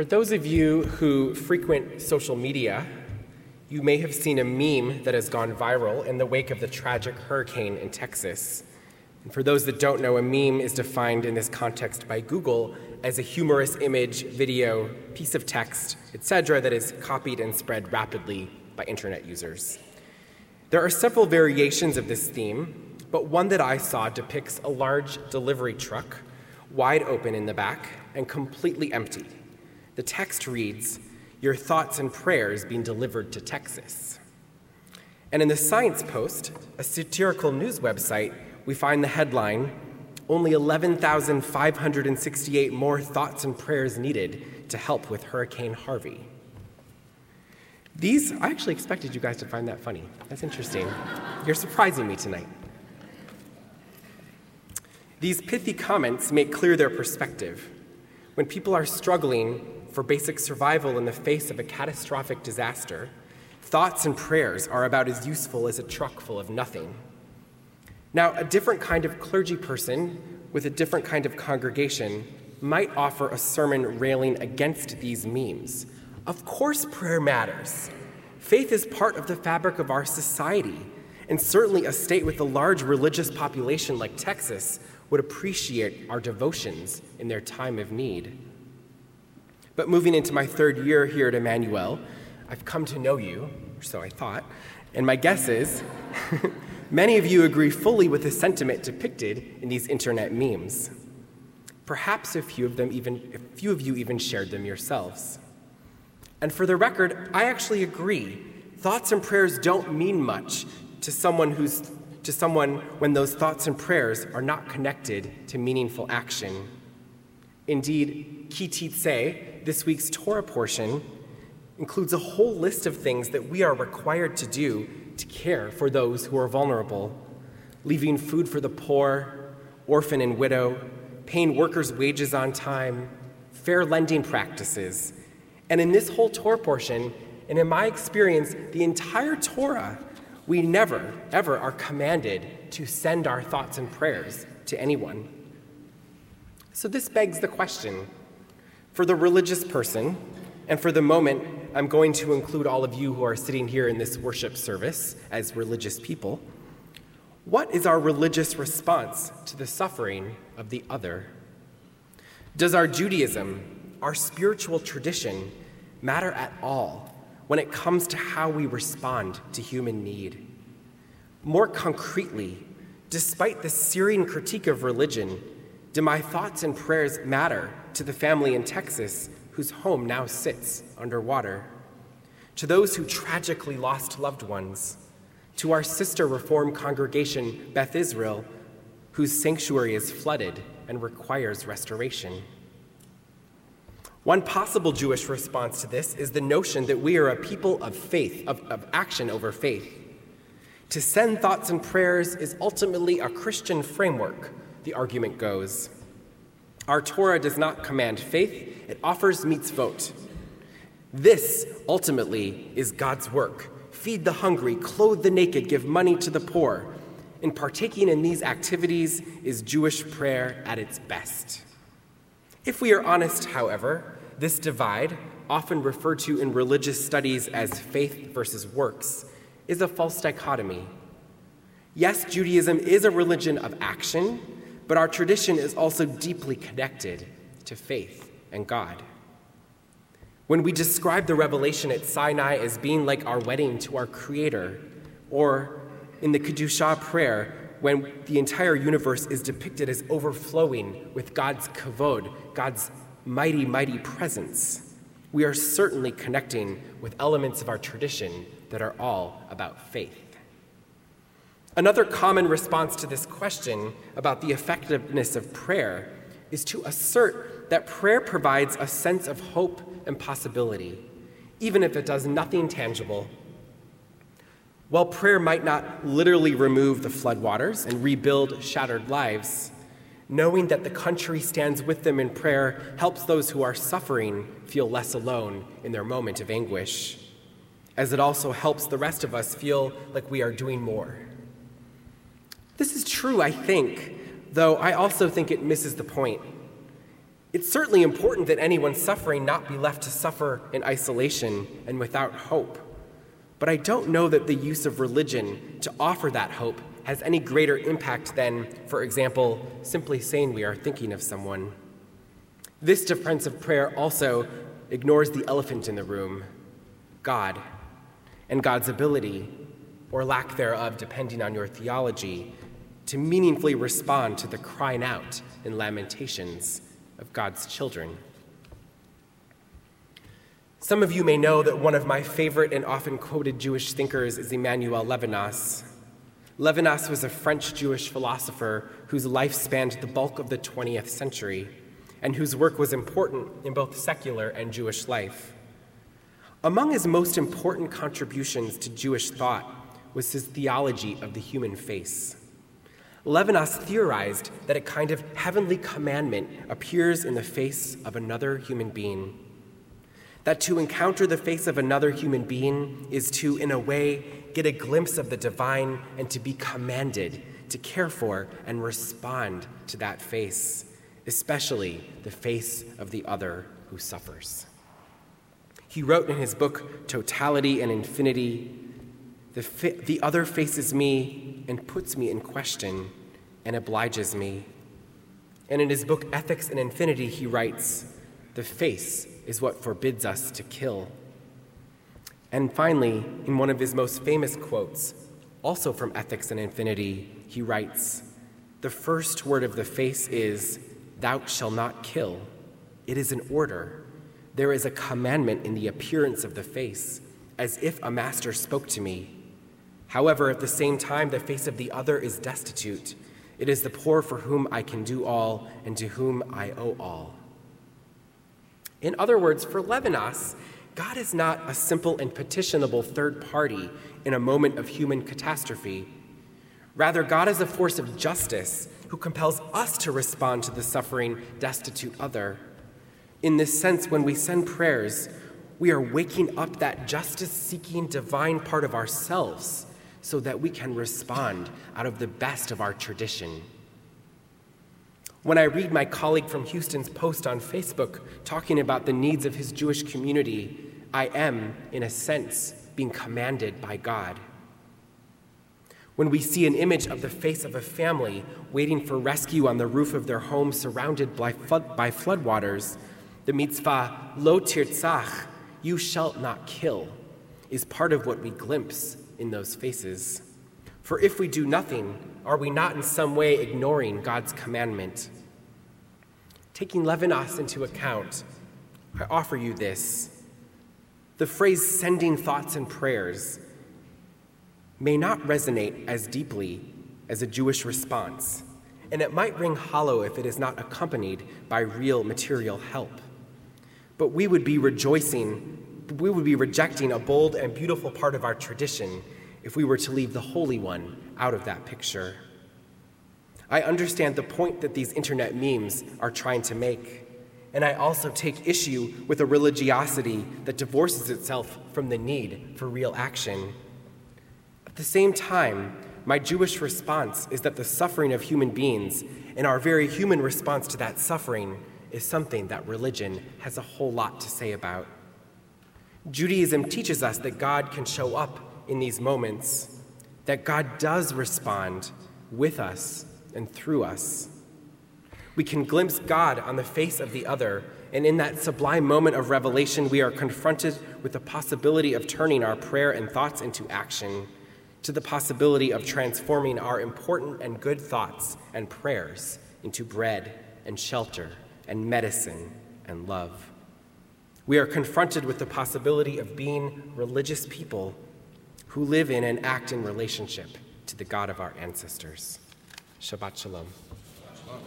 For those of you who frequent social media, you may have seen a meme that has gone viral in the wake of the tragic hurricane in Texas. And for those that don't know, a meme is defined in this context by Google as a humorous image, video, piece of text, etc., that is copied and spread rapidly by internet users. There are several variations of this theme, but one that I saw depicts a large delivery truck, wide open in the back and completely empty. The text reads, Your thoughts and prayers being delivered to Texas. And in the Science Post, a satirical news website, we find the headline Only 11,568 more thoughts and prayers needed to help with Hurricane Harvey. These, I actually expected you guys to find that funny. That's interesting. You're surprising me tonight. These pithy comments make clear their perspective. When people are struggling for basic survival in the face of a catastrophic disaster, thoughts and prayers are about as useful as a truck full of nothing. Now, a different kind of clergy person with a different kind of congregation might offer a sermon railing against these memes. Of course, prayer matters. Faith is part of the fabric of our society, and certainly a state with a large religious population like Texas would appreciate our devotions in their time of need. But moving into my third year here at Emmanuel, I've come to know you, or so I thought, and my guess is Many of you agree fully with the sentiment depicted in these internet memes. Perhaps a few of them even a few of you even shared them yourselves. And for the record, I actually agree. Thoughts and prayers don't mean much to someone who's to someone when those thoughts and prayers are not connected to meaningful action. Indeed, Ki Teitzei, this week's Torah portion, includes a whole list of things that we are required to do to care for those who are vulnerable, leaving food for the poor, orphan and widow, paying workers' wages on time, fair lending practices. And in this whole Torah portion, and in my experience, the entire Torah, we never, ever are commanded to send our thoughts and prayers to anyone. So this begs the question for the religious person, and for the moment, I'm going to include all of you who are sitting here in this worship service as religious people. What is our religious response to the suffering of the other? Does our Judaism, our spiritual tradition, matter at all when it comes to how we respond to human need? More concretely, despite the searing critique of religion, do my thoughts and prayers matter to the family in Texas whose home now sits underwater, to those who tragically lost loved ones, to our sister Reform congregation, Beth Israel, whose sanctuary is flooded and requires restoration. One possible Jewish response to this is the notion that we are a people of faith, of, of action over faith. To send thoughts and prayers is ultimately a Christian framework, the argument goes. Our Torah does not command faith, it offers mitzvot. This, ultimately, is God's work. Feed the hungry, clothe the naked, give money to the poor. In partaking in these activities is Jewish prayer at its best. If we are honest, however, this divide, often referred to in religious studies as faith versus works, is a false dichotomy. Yes, Judaism is a religion of action, but our tradition is also deeply connected to faith and God. When we describe the revelation at Sinai as being like our wedding to our Creator, or in the Kedushah prayer, when the entire universe is depicted as overflowing with God's kavod, God's mighty, mighty presence, we are certainly connecting with elements of our tradition that are all about faith. Another common response to this question about the effectiveness of prayer is to assert that prayer provides a sense of hope and possibility, even if it does nothing tangible. While prayer might not literally remove the floodwaters and rebuild shattered lives, knowing that the country stands with them in prayer helps those who are suffering feel less alone in their moment of anguish, as it also helps the rest of us feel like we are doing more. This is true, I think, though I also think it misses the point. It's certainly important that anyone suffering not be left to suffer in isolation and without hope. But I don't know that the use of religion to offer that hope has any greater impact than, for example, simply saying we are thinking of someone. This defense of prayer also ignores the elephant in the room God and God's ability, or lack thereof, depending on your theology, to meaningfully respond to the crying out and lamentations of God's children. Some of you may know that one of my favorite and often quoted Jewish thinkers is Emmanuel Levinas. Levinas was a French Jewish philosopher whose life spanned the bulk of the 20th century and whose work was important in both secular and Jewish life. Among his most important contributions to Jewish thought was his theology of the human face. Levinas theorized that a kind of heavenly commandment appears in the face of another human being. That to encounter the face of another human being is to, in a way, get a glimpse of the divine and to be commanded to care for and respond to that face, especially the face of the other who suffers. He wrote in his book, Totality and Infinity, the, fi- the other faces me and puts me in question and obliges me. And in his book, Ethics and Infinity, he writes, The face is what forbids us to kill. And finally, in one of his most famous quotes, also from Ethics and Infinity, he writes, The first word of the face is, Thou shalt not kill. It is an order. There is a commandment in the appearance of the face, as if a master spoke to me. However, at the same time, the face of the other is destitute. It is the poor for whom I can do all, and to whom I owe all. In other words, for Levinas, God is not a simple and petitionable third party in a moment of human catastrophe. Rather, God is a force of justice who compels us to respond to the suffering, destitute other. In this sense, when we send prayers, we are waking up that justice seeking divine part of ourselves so that we can respond out of the best of our tradition. When I read my colleague from Houston's post on Facebook talking about the needs of his Jewish community, I am, in a sense, being commanded by God. When we see an image of the face of a family waiting for rescue on the roof of their home surrounded by, flood, by floodwaters, the mitzvah, lo tirtzach, you shalt not kill, is part of what we glimpse in those faces. For if we do nothing, are we not in some way ignoring God's commandment? Taking Levinas into account, I offer you this. The phrase sending thoughts and prayers may not resonate as deeply as a Jewish response, and it might ring hollow if it is not accompanied by real material help. But we would be rejoicing, we would be rejecting a bold and beautiful part of our tradition if we were to leave the Holy One out of that picture. I understand the point that these internet memes are trying to make, and I also take issue with a religiosity that divorces itself from the need for real action. At the same time, my Jewish response is that the suffering of human beings and our very human response to that suffering is something that religion has a whole lot to say about. Judaism teaches us that God can show up in these moments, that God does respond with us and through us. We can glimpse God on the face of the other, and in that sublime moment of revelation, we are confronted with the possibility of turning our prayer and thoughts into action, to the possibility of transforming our important and good thoughts and prayers into bread and shelter and medicine and love. We are confronted with the possibility of being religious people who live in and act in relationship to the God of our ancestors. Shabbat Shalom. Shabbat shalom.